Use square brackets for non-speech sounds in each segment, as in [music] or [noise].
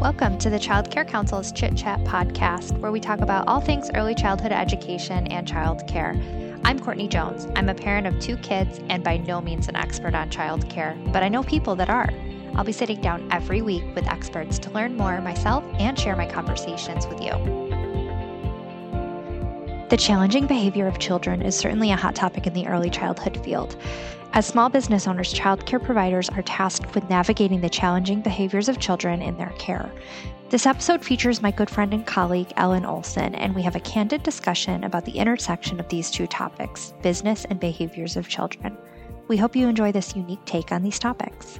Welcome to the Child Care Council's Chit Chat podcast, where we talk about all things early childhood education and child care. I'm Courtney Jones. I'm a parent of two kids and by no means an expert on child care, but I know people that are. I'll be sitting down every week with experts to learn more myself and share my conversations with you. The challenging behavior of children is certainly a hot topic in the early childhood field. As small business owners, childcare providers are tasked with navigating the challenging behaviors of children in their care. This episode features my good friend and colleague, Ellen Olson, and we have a candid discussion about the intersection of these two topics business and behaviors of children. We hope you enjoy this unique take on these topics.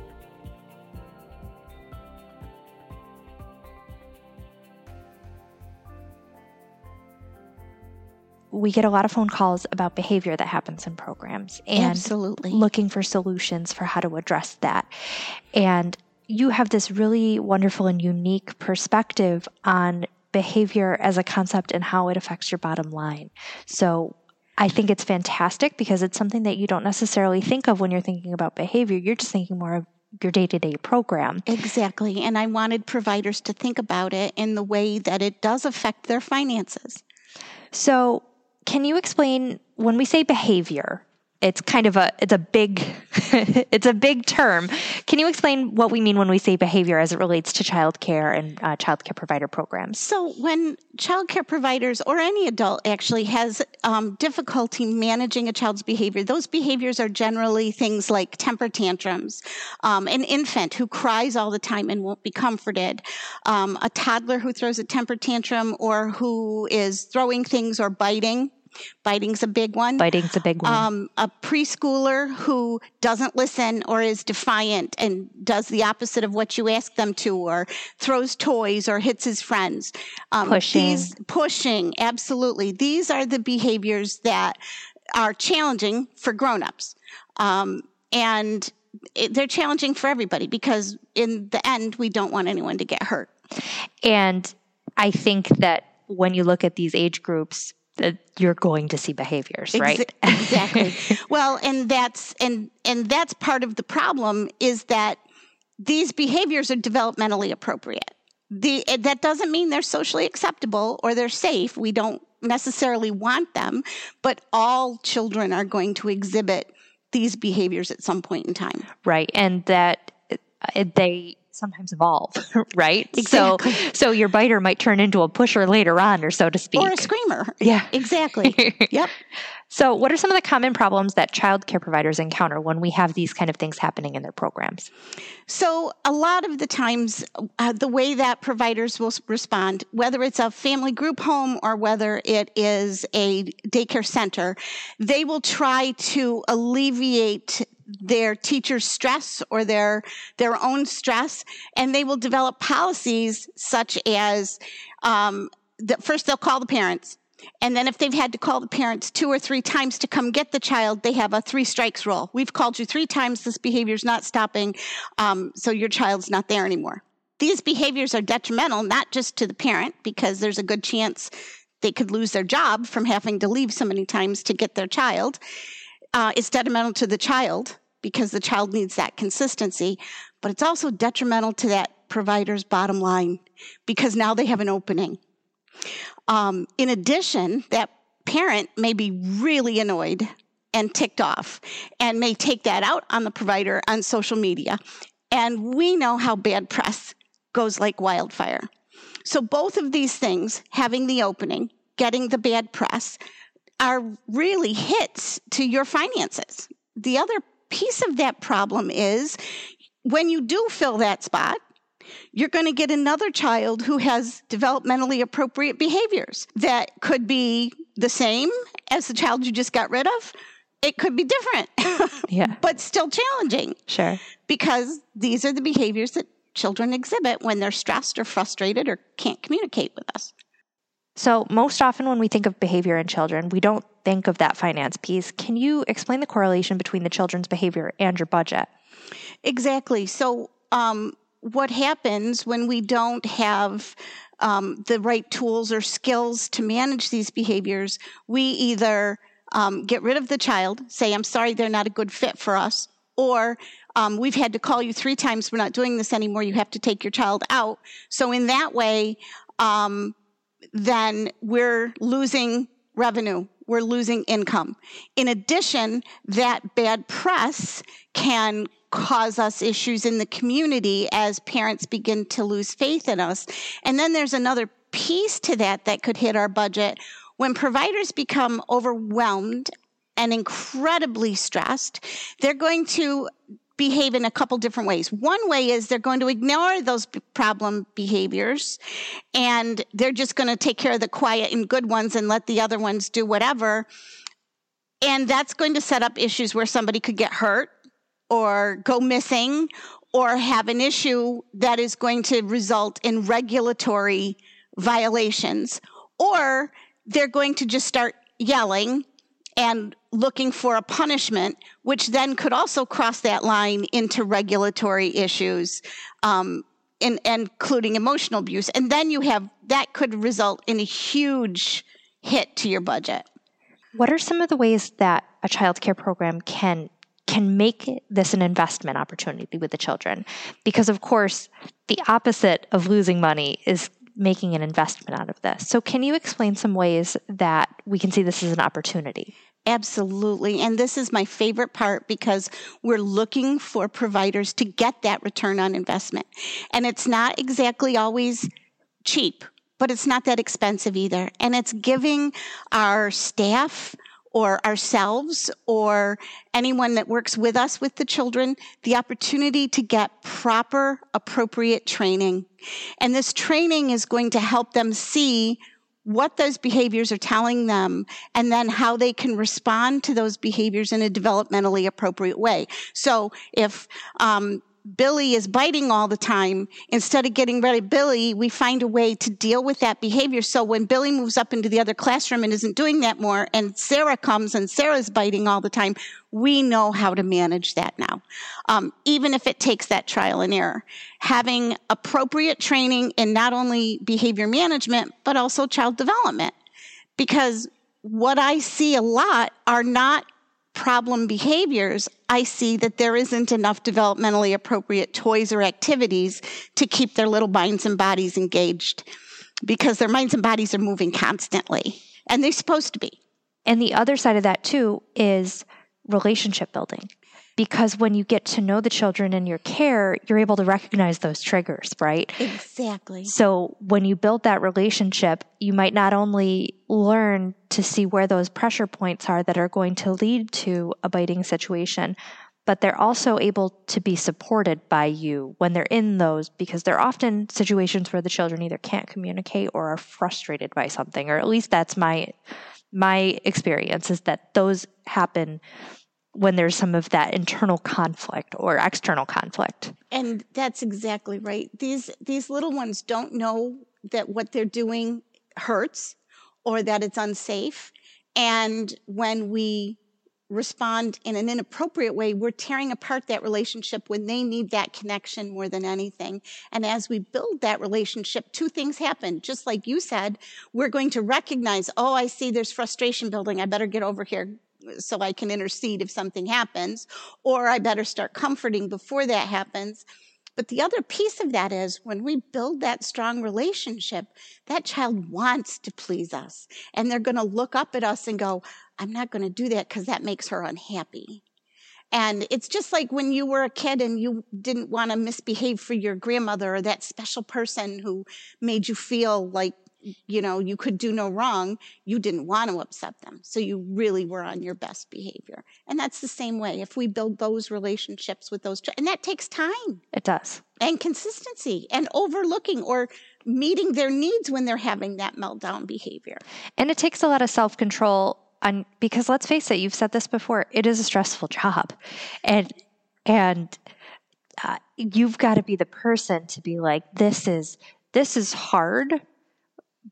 We get a lot of phone calls about behavior that happens in programs and Absolutely. looking for solutions for how to address that. And you have this really wonderful and unique perspective on behavior as a concept and how it affects your bottom line. So I think it's fantastic because it's something that you don't necessarily think of when you're thinking about behavior. You're just thinking more of your day to day program. Exactly. And I wanted providers to think about it in the way that it does affect their finances. So, can you explain when we say behavior? It's kind of a it's a big [laughs] it's a big term. Can you explain what we mean when we say behavior as it relates to childcare and uh, childcare provider programs? So, when childcare providers or any adult actually has um, difficulty managing a child's behavior, those behaviors are generally things like temper tantrums, um, an infant who cries all the time and won't be comforted, um, a toddler who throws a temper tantrum or who is throwing things or biting Biting's a big one. Biting's a big one. Um, a preschooler who doesn't listen or is defiant and does the opposite of what you ask them to, or throws toys or hits his friends. Um, pushing. These, pushing, absolutely. These are the behaviors that are challenging for grown-ups. Um, and it, they're challenging for everybody because in the end, we don't want anyone to get hurt. And I think that when you look at these age groups, you're going to see behaviors, right? exactly. [laughs] well, and that's and and that's part of the problem is that these behaviors are developmentally appropriate. The that doesn't mean they're socially acceptable or they're safe. We don't necessarily want them, but all children are going to exhibit these behaviors at some point in time. Right. And that uh, they sometimes evolve, [laughs] right? Exactly. So, so your biter might turn into a pusher later on, or so to speak, or a screamer. Yeah, exactly. [laughs] yep. So, what are some of the common problems that child care providers encounter when we have these kind of things happening in their programs? So, a lot of the times, uh, the way that providers will respond, whether it's a family group home or whether it is a daycare center, they will try to alleviate their teacher's stress or their their own stress, and they will develop policies such as um, first they'll call the parents and then if they've had to call the parents two or three times to come get the child, they have a three strikes rule. We've called you three times. This behavior's not stopping. Um, so your child's not there anymore. These behaviors are detrimental, not just to the parent, because there's a good chance they could lose their job from having to leave so many times to get their child. Uh, it's detrimental to the child because the child needs that consistency, but it's also detrimental to that provider's bottom line because now they have an opening. Um, in addition, that parent may be really annoyed and ticked off and may take that out on the provider on social media. And we know how bad press goes like wildfire. So, both of these things, having the opening, getting the bad press, are really hits to your finances. The other piece of that problem is when you do fill that spot, you're going to get another child who has developmentally appropriate behaviors that could be the same as the child you just got rid of. It could be different. [laughs] yeah. but still challenging. Sure. Because these are the behaviors that children exhibit when they're stressed or frustrated or can't communicate with us. So, most often when we think of behavior in children, we don't think of that finance piece. Can you explain the correlation between the children's behavior and your budget? Exactly. So, um, what happens when we don't have um, the right tools or skills to manage these behaviors, we either um, get rid of the child, say, I'm sorry, they're not a good fit for us, or um, we've had to call you three times. We're not doing this anymore. You have to take your child out. So in that way, um, then we're losing revenue. We're losing income. In addition, that bad press can cause us issues in the community as parents begin to lose faith in us. And then there's another piece to that that could hit our budget when providers become overwhelmed and incredibly stressed, they're going to behave in a couple different ways. One way is they're going to ignore those problem behaviors and they're just going to take care of the quiet and good ones and let the other ones do whatever. And that's going to set up issues where somebody could get hurt or go missing or have an issue that is going to result in regulatory violations. Or they're going to just start yelling and looking for a punishment, which then could also cross that line into regulatory issues, um, in, including emotional abuse. And then you have that could result in a huge hit to your budget. What are some of the ways that a child care program can can make this an investment opportunity with the children? Because of course, the opposite of losing money is making an investment out of this. So, can you explain some ways that we can see this as an opportunity? Absolutely. And this is my favorite part because we're looking for providers to get that return on investment. And it's not exactly always cheap, but it's not that expensive either. And it's giving our staff or ourselves or anyone that works with us with the children the opportunity to get proper, appropriate training. And this training is going to help them see what those behaviors are telling them and then how they can respond to those behaviors in a developmentally appropriate way. So if um, Billy is biting all the time, instead of getting rid of Billy, we find a way to deal with that behavior. So when Billy moves up into the other classroom and isn't doing that more, and Sarah comes and Sarah's biting all the time, we know how to manage that now, um, even if it takes that trial and error. Having appropriate training in not only behavior management, but also child development. Because what I see a lot are not problem behaviors, I see that there isn't enough developmentally appropriate toys or activities to keep their little minds and bodies engaged because their minds and bodies are moving constantly and they're supposed to be. And the other side of that, too, is relationship building because when you get to know the children in your care, you're able to recognize those triggers, right? Exactly. So when you build that relationship, you might not only learn to see where those pressure points are that are going to lead to a biting situation, but they're also able to be supported by you when they're in those because they're often situations where the children either can't communicate or are frustrated by something or at least that's my my experience is that those happen when there's some of that internal conflict or external conflict. And that's exactly right. These these little ones don't know that what they're doing hurts or that it's unsafe. And when we respond in an inappropriate way, we're tearing apart that relationship when they need that connection more than anything. And as we build that relationship, two things happen. Just like you said, we're going to recognize, oh, I see there's frustration building. I better get over here so I can intercede if something happens, or I better start comforting before that happens. But the other piece of that is when we build that strong relationship, that child wants to please us. And they're going to look up at us and go, I'm not going to do that because that makes her unhappy. And it's just like when you were a kid and you didn't want to misbehave for your grandmother or that special person who made you feel like you know, you could do no wrong, you didn't want to upset them. So you really were on your best behavior. And that's the same way. If we build those relationships with those, and that takes time. It does. And consistency and overlooking or meeting their needs when they're having that meltdown behavior. And it takes a lot of self control on, because let's face it, you've said this before, it is a stressful job. And, and, uh, you've got to be the person to be like, this is, this is hard,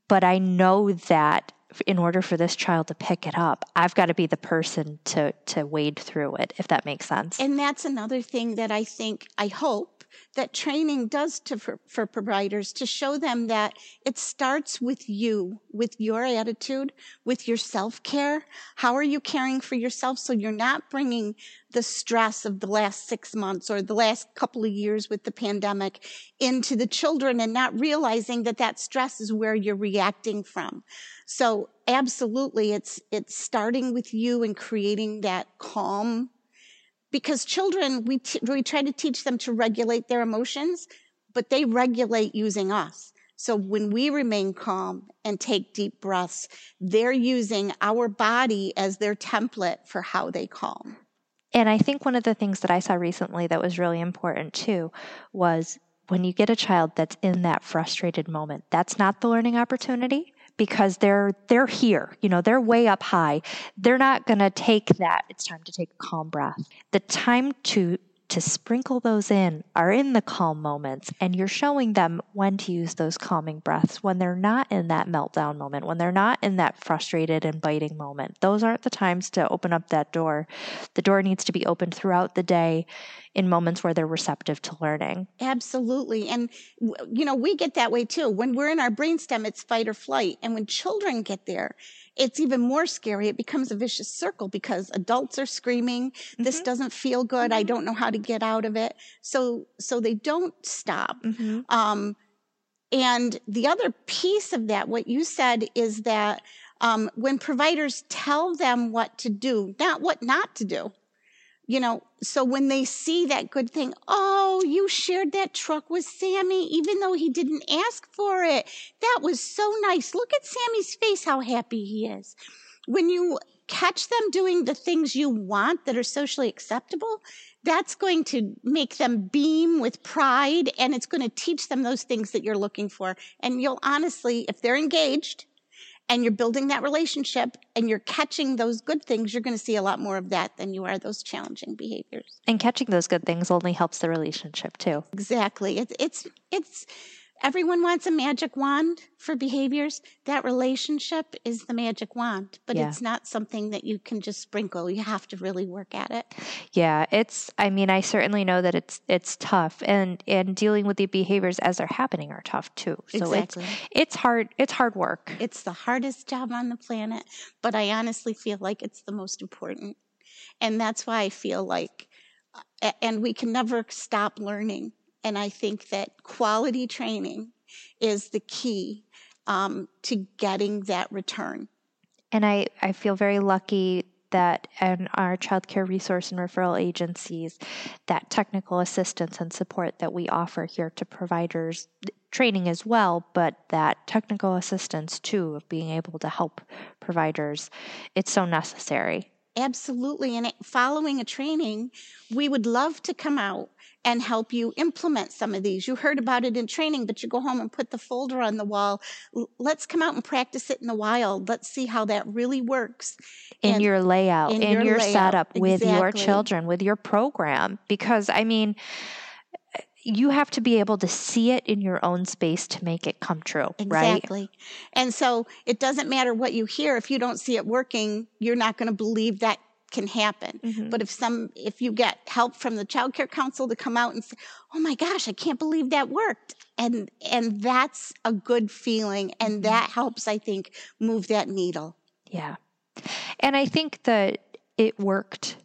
but I know that in order for this child to pick it up, I've got to be the person to to wade through it, if that makes sense. And that's another thing that I think I hope that training does to, for, for providers to show them that it starts with you, with your attitude, with your self care. How are you caring for yourself so you're not bringing the stress of the last six months or the last couple of years with the pandemic into the children and not realizing that that stress is where you're reacting from. So absolutely, it's, it's starting with you and creating that calm because children, we, t- we try to teach them to regulate their emotions, but they regulate using us. So when we remain calm and take deep breaths, they're using our body as their template for how they calm. And I think one of the things that I saw recently that was really important too was when you get a child that's in that frustrated moment, that's not the learning opportunity because they're they're here you know they're way up high. They're not going to take that. It's time to take a calm breath. The time to to sprinkle those in are in the calm moments and you're showing them when to use those calming breaths when they're not in that meltdown moment when they're not in that frustrated and biting moment. Those aren't the times to open up that door. The door needs to be opened throughout the day in moments where they're receptive to learning. Absolutely. And you know we get that way too. When we're in our brainstem it's fight or flight. And when children get there it's even more scary. It becomes a vicious circle because adults are screaming, mm-hmm. this doesn't feel good. Mm-hmm. I don't know how to get out of it. So, so they don't stop. Mm-hmm. Um, and the other piece of that, what you said is that um, when providers tell them what to do, not what not to do, you know, so when they see that good thing, oh, you shared that truck with Sammy, even though he didn't ask for it. That was so nice. Look at Sammy's face, how happy he is. When you catch them doing the things you want that are socially acceptable, that's going to make them beam with pride and it's going to teach them those things that you're looking for. And you'll honestly, if they're engaged, and you're building that relationship and you're catching those good things, you're going to see a lot more of that than you are those challenging behaviors. And catching those good things only helps the relationship too. Exactly. It's it's it's everyone wants a magic wand for behaviors. That relationship is the magic wand, but yeah. it's not something that you can just sprinkle. You have to really work at it. Yeah, it's I mean, I certainly know that it's it's tough and and dealing with the behaviors as they're happening are tough too. So exactly. it's it's hard it's hard work. It's the hardest job on the planet, but I honestly feel like it's the most important. And that's why I feel like and we can never stop learning and I think that quality training is the key um, to getting that return. And I, I feel very lucky that in our child care resource and referral agencies, that technical assistance and support that we offer here to providers, training as well, but that technical assistance too of being able to help providers, it's so necessary. Absolutely. And following a training, we would love to come out and help you implement some of these. You heard about it in training, but you go home and put the folder on the wall. Let's come out and practice it in the wild. Let's see how that really works. In and your layout, in, in your, your layout. setup exactly. with your children, with your program. Because, I mean, you have to be able to see it in your own space to make it come true, exactly. right? Exactly. And so it doesn't matter what you hear. If you don't see it working, you're not going to believe that can happen. Mm-hmm. But if some, if you get help from the child care council to come out and say, "Oh my gosh, I can't believe that worked," and and that's a good feeling, and mm-hmm. that helps, I think, move that needle. Yeah, and I think that it worked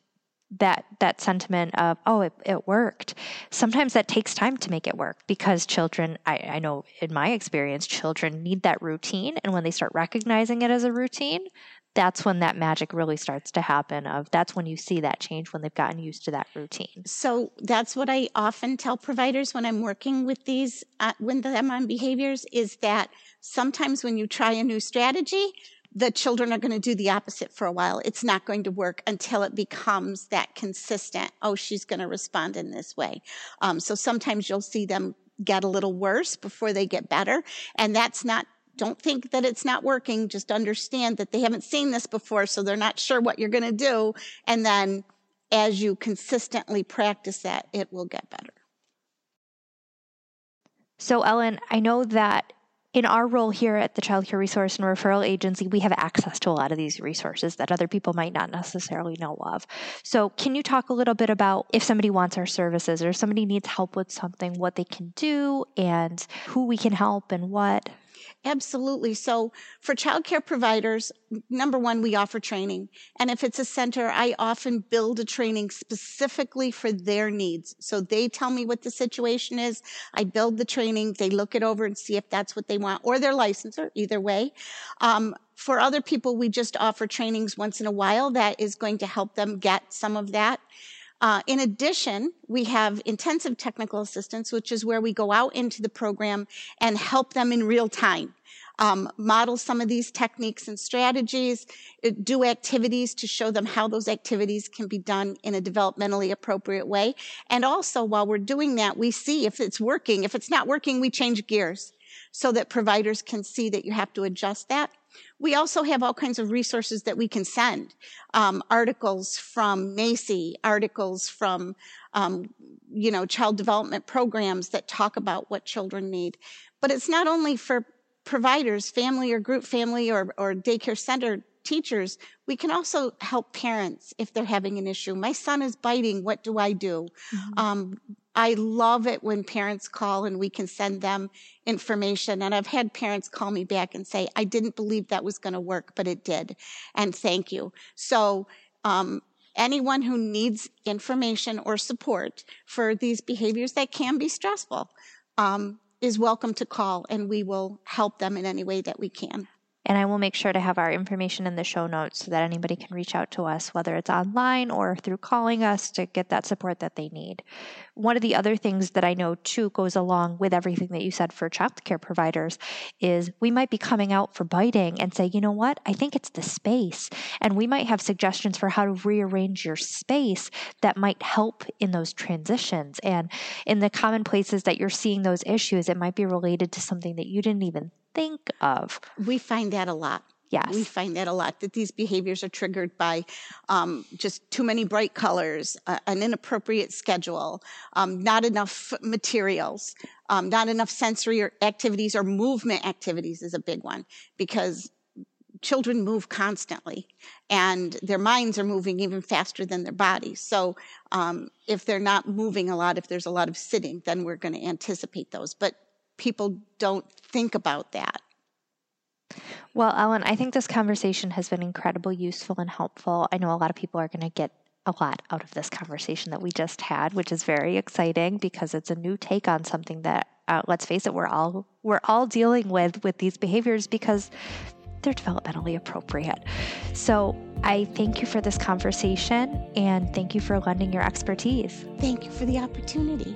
that that sentiment of oh it, it worked. Sometimes that takes time to make it work because children I, I know in my experience children need that routine. And when they start recognizing it as a routine that's when that magic really starts to happen of that's when you see that change when they've gotten used to that routine. So that's what i often tell providers when i'm working with these uh, with them on behaviors is that sometimes when you try a new strategy the children are going to do the opposite for a while. It's not going to work until it becomes that consistent. Oh, she's going to respond in this way. Um, so sometimes you'll see them get a little worse before they get better. And that's not don't think that it's not working. Just understand that they haven't seen this before, so they're not sure what you're going to do. And then as you consistently practice that, it will get better. So, Ellen, I know that in our role here at the Child Care Resource and Referral Agency, we have access to a lot of these resources that other people might not necessarily know of. So, can you talk a little bit about if somebody wants our services or somebody needs help with something, what they can do and who we can help and what? Absolutely. So for childcare providers, number one, we offer training. And if it's a center, I often build a training specifically for their needs. So they tell me what the situation is. I build the training. They look it over and see if that's what they want or their licensor, either way. Um, for other people, we just offer trainings once in a while that is going to help them get some of that. Uh, in addition, we have intensive technical assistance, which is where we go out into the program and help them in real time. Um, model some of these techniques and strategies, uh, do activities to show them how those activities can be done in a developmentally appropriate way. And also, while we're doing that, we see if it's working. If it's not working, we change gears so that providers can see that you have to adjust that. We also have all kinds of resources that we can send. Um, articles from NAEYC, articles from, um, you know, child development programs that talk about what children need. But it's not only for providers, family or group family or, or daycare center teachers, we can also help parents if they're having an issue. My son is biting. What do I do? Mm-hmm. Um, I love it when parents call and we can send them information. And I've had parents call me back and say, I didn't believe that was going to work, but it did. And thank you. So, um, anyone who needs information or support for these behaviors that can be stressful um, is welcome to call and we will help them in any way that we can. And I will make sure to have our information in the show notes so that anybody can reach out to us, whether it's online or through calling us to get that support that they need. One of the other things that I know too goes along with everything that you said for childcare providers is we might be coming out for biting and say, you know what, I think it's the space. And we might have suggestions for how to rearrange your space that might help in those transitions. And in the common places that you're seeing those issues, it might be related to something that you didn't even think of. We find that a lot. Yes. We find that a lot, that these behaviors are triggered by um, just too many bright colors, uh, an inappropriate schedule, um, not enough materials, um, not enough sensory activities or movement activities is a big one because children move constantly and their minds are moving even faster than their bodies. So um, if they're not moving a lot, if there's a lot of sitting, then we're going to anticipate those. But people don't think about that. Well, Ellen, I think this conversation has been incredibly useful and helpful. I know a lot of people are going to get a lot out of this conversation that we just had, which is very exciting because it's a new take on something that, uh, let's face it, we're all we're all dealing with with these behaviors because they're developmentally appropriate. So I thank you for this conversation and thank you for lending your expertise. Thank you for the opportunity.